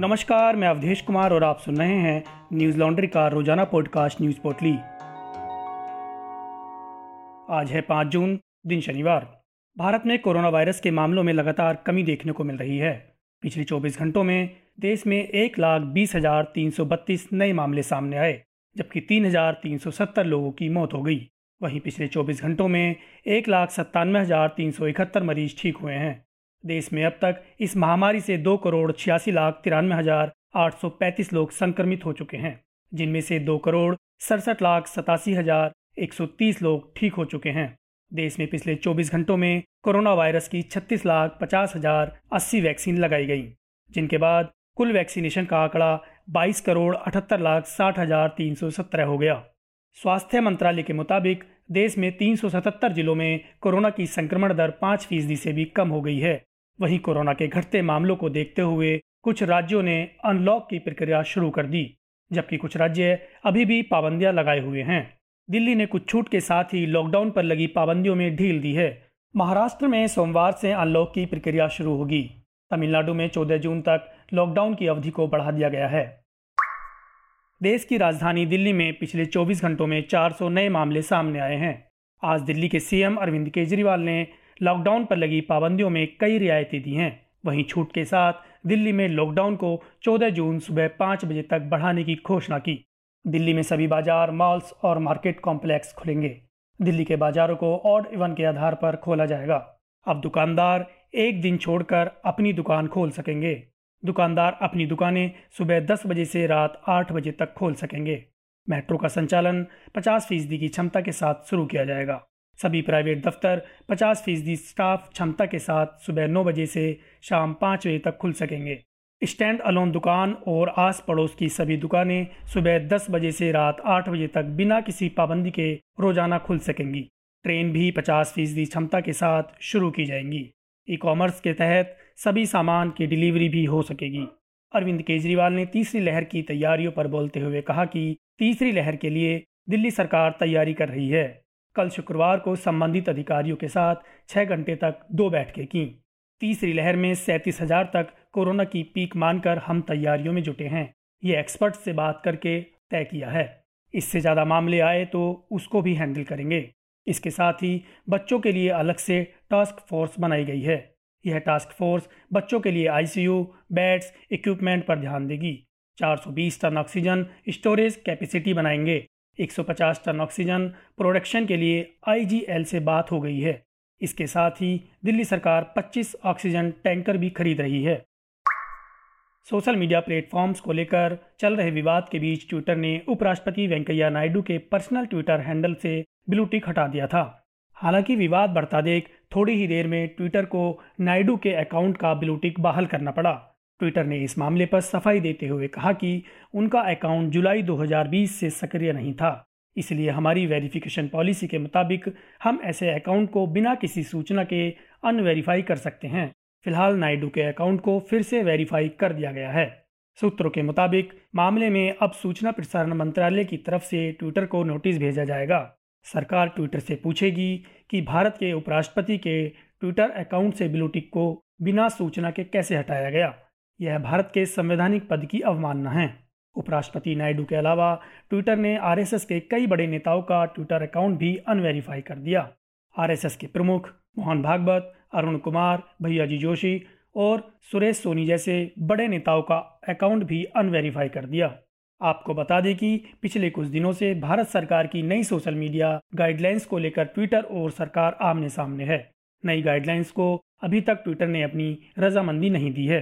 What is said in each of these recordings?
नमस्कार, मैं अवधेश कुमार और आप सुन रहे हैं न्यूज़ लॉन्ड्री का रोज़ाना पॉडकास्ट न्यूज़ पोटली आज है पाँच जून, दिन शनिवार। भारत में कोरोना वायरस के मामलों में लगातार कमी देखने को मिल रही है। पिछले 24 घंटों में देश में एक लाख बीस हज़ार तीन सौ बत्तीस नए मामले सामने आए, जबकि तीन हज़ार तीन सौ सत्तर लोगों की मौत हो गई। वहीं पिछले 24 घंटों में एक लाख सत्तानवे हज़ार तीन सौ इकहत्तर मरीज़ ठीक हुए हैं। देश में अब तक इस महामारी से दो करोड़ छियासी लाख तिरानवे हज़ार आठ सौ पैंतीस लोग संक्रमित हो चुके हैं, जिनमें से दो करोड़ सड़सठ लाख सतासी हज़ार एक सौ तीस लोग ठीक हो चुके हैं। देश में पिछले 24 घंटों में कोरोना वायरस की छत्तीस लाख पचास हज़ार अस्सी वैक्सीन लगाई गई, जिनके बाद कुल वैक्सीनेशन का आंकड़ा बाईस करोड़ अठहत्तर लाख साठ हज़ार तीन सौ सत्रह हो गया। स्वास्थ्य मंत्रालय के मुताबिक देश में 377 जिलों में कोरोना की संक्रमण दर पाँच फ़ीसदी से भी कम हो गई है। वहीं कोरोना के घटते मामलों को देखते हुए कुछ राज्यों ने अनलॉक की प्रक्रिया शुरू कर दी, जबकि कुछ राज्य अभी भी पाबंदियाँ लगाए हुए हैं। दिल्ली ने कुछ छूट के साथ ही लॉकडाउन पर लगी पाबंदियों में ढील दी है। महाराष्ट्र में सोमवार से अनलॉक की प्रक्रिया शुरू होगी। तमिलनाडु में 14 जून तक लॉकडाउन की अवधि को बढ़ा दिया गया है। देश की राजधानी दिल्ली में पिछले 24 घंटों में 400 नए मामले सामने आए हैं। आज दिल्ली के सीएम अरविंद केजरीवाल ने लॉकडाउन पर लगी पाबंदियों में कई रियायतें दी हैं। वहीं छूट के साथ दिल्ली में लॉकडाउन को 14 जून सुबह पाँच बजे तक बढ़ाने की घोषणा की। दिल्ली में सभी बाज़ार, मॉल्स और मार्केट कॉम्प्लेक्स खुलेंगे। दिल्ली के बाजारों को ऑड इवन के आधार पर खोला जाएगा। अब दुकानदार एक दिन छोड़कर अपनी दुकान खोल सकेंगे। दुकानदार अपनी दुकानें सुबह 10 बजे से रात आठ बजे तक खोल सकेंगे। मेट्रो का संचालन 50 फ़ीसदी की क्षमता के साथ शुरू किया जाएगा। सभी प्राइवेट दफ्तर 50 फ़ीसदी स्टाफ क्षमता के साथ सुबह नौ बजे से शाम 5 बजे तक खुल सकेंगे। स्टैंड अलोन दुकान और आस पड़ोस की सभी दुकानें सुबह 10 बजे से रात आठ बजे तक बिना किसी पाबंदी के रोज़ाना खुल सकेंगी। ट्रेन भी 50 फ़ीसदी क्षमता के साथ शुरू की जाएँगी। ई कॉमर्स के तहत सभी सामान की डिलीवरी भी हो सकेगी। अरविंद केजरीवाल ने तीसरी लहर की तैयारियों पर बोलते हुए कहा कि तीसरी लहर के लिए दिल्ली सरकार तैयारी कर रही है। कल शुक्रवार को संबंधित अधिकारियों के साथ छह घंटे तक दो बैठकें की। तीसरी लहर में सैंतीस हज़ार तक कोरोना की पीक मानकर हम तैयारियों में जुटे हैं। ये एक्सपर्ट से बात करके तय किया है। इससे ज़्यादा मामले आए तो उसको भी हैंडल करेंगे। इसके साथ ही बच्चों के लिए अलग से टास्क फोर्स बनाई गई है। यह टास्क फोर्स बच्चों के लिए आईसीयू बेड्स इक्विपमेंट पर ध्यान देगी। 420 टन ऑक्सीजन स्टोरेज कैपेसिटी बनाएँगे। 150 टन ऑक्सीजन प्रोडक्शन के लिए आईजीएल से बात हो गई है। इसके साथ ही दिल्ली सरकार 25 ऑक्सीजन टैंकर भी खरीद रही है। सोशल मीडिया प्लेटफॉर्म्स को लेकर चल रहे विवाद के बीच ट्विटर ने उपराष्ट्रपति वेंकैया नायडू के पर्सनल ट्विटर हैंडल से ब्लू टिक हटा दिया था। हालाँकि विवाद बढ़ता देख थोड़ी ही देर में ट्विटर को नायडू के अकाउंट का ब्लूटिक बहाल करना पड़ा। ट्विटर ने इस मामले पर सफ़ाई देते हुए कहा कि उनका अकाउंट जुलाई 2020 से सक्रिय नहीं था। इसलिए हमारी वेरिफिकेशन पॉलिसी के मुताबिक हम ऐसे अकाउंट को बिना किसी सूचना के अनवेरीफाई कर सकते हैं। फ़िलहाल नायडू के अकाउंट को फिर से वेरीफाई कर दिया गया है। सूत्रों के मुताबिक मामले में अब सूचना प्रसारण मंत्रालय की तरफ़ से ट्विटर को नोटिस भेजा जाएगा। सरकार ट्विटर से पूछेगी कि भारत के उपराष्ट्रपति के ट्विटर अकाउंट से ब्लूटिक को बिना सूचना के कैसे हटाया गया? यह भारत के संवैधानिक पद की अवमानना है। उपराष्ट्रपति नायडू के अलावा ट्विटर ने आरएसएस के कई बड़े नेताओं का ट्विटर अकाउंट भी अनवेरीफाई कर दिया। आरएसएस के प्रमुख मोहन भागवत, अरुण कुमार, भैयाजी जोशी और सुरेश सोनी जैसे बड़े नेताओं का अकाउंट भी अनवेरीफाई कर दिया। आपको बता दें कि पिछले कुछ दिनों से भारत सरकार की नई सोशल मीडिया गाइडलाइंस को लेकर ट्विटर और सरकार आमने सामने है। नई गाइडलाइंस को अभी तक ट्विटर ने अपनी रजामंदी नहीं दी है।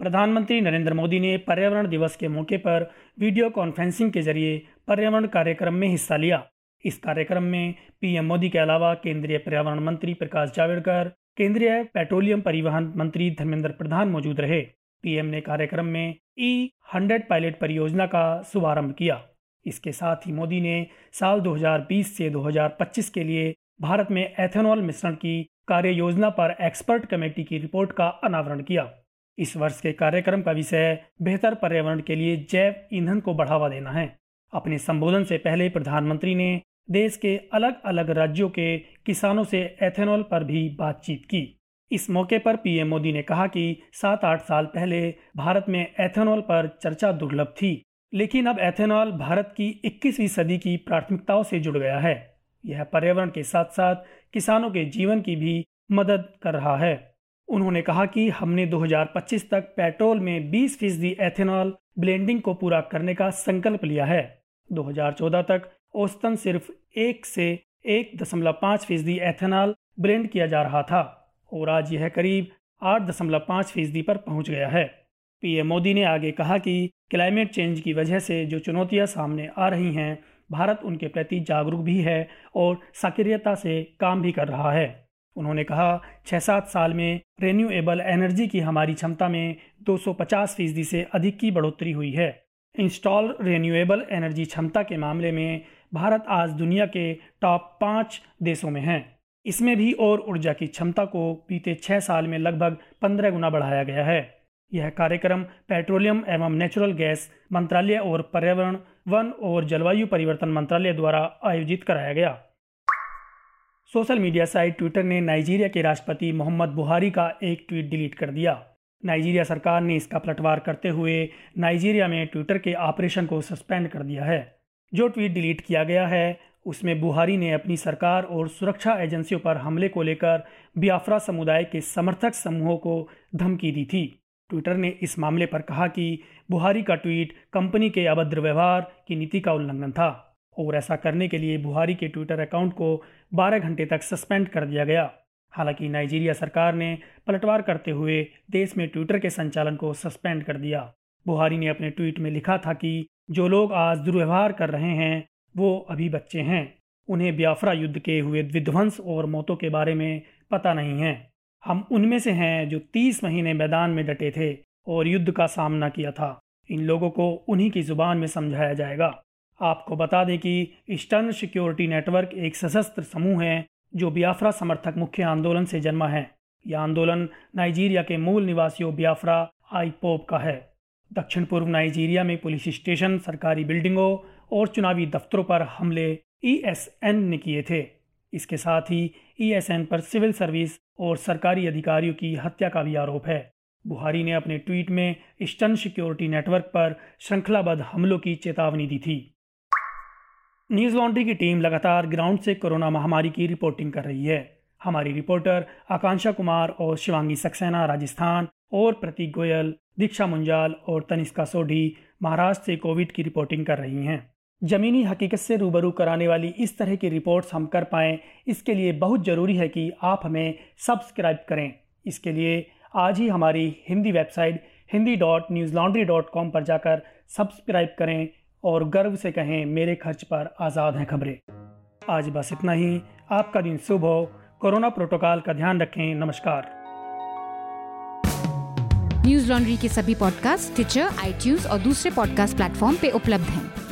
प्रधानमंत्री नरेंद्र मोदी ने पर्यावरण दिवस के मौके पर वीडियो कॉन्फ्रेंसिंग के ज़रिए पर्यावरण कार्यक्रम में हिस्सा लिया। इस कार्यक्रम में पीएम मोदी के अलावा केंद्रीय पर्यावरण मंत्री प्रकाश जावड़ेकर, केंद्रीय पेट्रोलियम परिवहन मंत्री धर्मेंद्र प्रधान मौजूद रहे। पीएम ने कार्यक्रम में ई हंड्रेड पायलट परियोजना का शुभारंभ किया। इसके साथ ही मोदी ने साल 2020 से 2025 के लिए भारत में एथेनॉल मिश्रण की कार्य योजना पर एक्सपर्ट कमेटी की रिपोर्ट का अनावरण किया। इस वर्ष के कार्यक्रम का विषय बेहतर पर्यावरण के लिए जैव ईंधन को बढ़ावा देना है। अपने संबोधन से पहले प्रधानमंत्री ने देश के अलग अलग राज्यों के किसानों से एथेनॉल पर भी बातचीत की। इस मौके पर पीएम मोदी ने कहा कि सात आठ साल पहले भारत में एथेनॉल पर चर्चा दुर्लभ थी, लेकिन अब एथेनॉल भारत की 21वीं सदी की प्राथमिकताओं से जुड़ गया है। यह पर्यावरण के साथ साथ किसानों के जीवन की भी मदद कर रहा है। उन्होंने कहा कि हमने 2025 तक पेट्रोल में 20 फ़ीसदी एथेनॉल ब्लेंडिंग को पूरा करने का संकल्प लिया है। 2014 तक औसतन सिर्फ़ एक से एक दशमलव पाँच फ़ीसदी एथेनॉल ब्लेंड किया जा रहा था। और आज यह करीब आठ दशमलव पाँच फ़ीसदी पर पहुँच गया है। पीएम मोदी ने आगे कहा कि क्लाइमेट चेंज की वजह से जो चुनौतियाँ सामने आ रही हैं, भारत उनके प्रति जागरूक भी है और सक्रियता से काम भी कर रहा है। उन्होंने कहा छः सात साल में रेन्यूएबल एनर्जी की हमारी क्षमता में 250 फ़ीसदी से अधिक की बढ़ोतरी हुई है। इंस्टॉल रेन्यूएबल एनर्जी क्षमता के मामले में भारत आज दुनिया के टॉप पाँच देशों में है। इसमें भी और ऊर्जा की क्षमता को बीते छः साल में लगभग पंद्रह गुना बढ़ाया गया है। यह कार्यक्रम पेट्रोलियम एवं नेचुरल गैस मंत्रालय और पर्यावरण, वन और जलवायु परिवर्तन मंत्रालय द्वारा आयोजित कराया गया। सोशल मीडिया साइट ट्विटर ने नाइजीरिया के राष्ट्रपति मोहम्मद बुहारी का एक ट्वीट डिलीट कर दिया। नाइजीरिया सरकार ने इसका पलटवार करते हुए नाइजीरिया में ट्विटर के ऑपरेशन को सस्पेंड कर दिया है। जो ट्वीट डिलीट किया गया है उसमें बुहारी ने अपनी सरकार और सुरक्षा एजेंसियों पर हमले को लेकर बियाफ्रा समुदाय के समर्थक समूहों को धमकी दी थी। ट्विटर ने इस मामले पर कहा कि बुहारी का ट्वीट कंपनी के अभद्र व्यवहार की नीति का उल्लंघन था और ऐसा करने के लिए बुहारी के ट्विटर अकाउंट को 12 घंटे तक सस्पेंड कर दिया गया। हालाँकि नाइजीरिया सरकार ने पलटवार करते हुए देश में ट्विटर के संचालन को सस्पेंड कर दिया। बुहारी ने अपने ट्वीट में लिखा था कि जो लोग आज दुर्व्यवहार कर रहे हैं वो अभी बच्चे हैं। उन्हें ब्याफ्रा युद्ध के हुए विध्वंस और मौतों के बारे में पता नहीं है। हम उनमें से हैं जो तीस महीने मैदान में डटे थे और युद्ध का सामना किया था। इन लोगों को उन्हीं की ज़ुबान में समझाया जाएगा। आपको बता दें कि ईस्टर्न सिक्योरिटी नेटवर्क एक सशस्त्र समूह है जो बियाफ्रा समर्थक मुख्य आंदोलन से जन्मा है। यह आंदोलन नाइजीरिया के मूल निवासियों बियाफ्रा आईपोप का है। दक्षिण पूर्व नाइजीरिया में पुलिस स्टेशन, सरकारी बिल्डिंगों और चुनावी दफ्तरों पर हमले ईएसएन e ने किए थे। इसके साथ ही ईएसएन e पर सिविल सर्विस और सरकारी अधिकारियों की हत्या का भी आरोप है। बुहारी ने अपने ट्वीट में ईस्टर्न सिक्योरिटी नेटवर्क पर श्रृंखलाबद्ध हमलों की चेतावनी दी थी। न्यूज़ लॉन्ड्री की टीम लगातार ग्राउंड से कोरोना महामारी की रिपोर्टिंग कर रही है। हमारी रिपोर्टर आकांक्षा कुमार और शिवांगी सक्सेना राजस्थान और प्रतीक गोयल, दीक्षा मुंजाल और तनिष्का सोढ़ी महाराष्ट्र से कोविड की रिपोर्टिंग कर रही हैं। ज़मीनी हकीकत से रूबरू कराने वाली इस तरह की रिपोर्ट्स हम कर पाएँ, इसके लिए बहुत ज़रूरी है कि आप हमें सब्सक्राइब करें। इसके लिए आज ही हमारी Hindi website Hindi dot Newslaundry dot com पर जाकर सब्सक्राइब करें और गर्व से कहें, मेरे खर्च पर आज़ाद हैं खबरें। आज बस इतना ही। आपका दिन शुभ हो। कोरोना प्रोटोकॉल का ध्यान रखें। नमस्कार। न्यूज़ लॉन्ड्री के सभी पॉडकास्ट ट्विटर आई और दूसरे पॉडकास्ट प्लेटफॉर्म पे उपलब्ध हैं।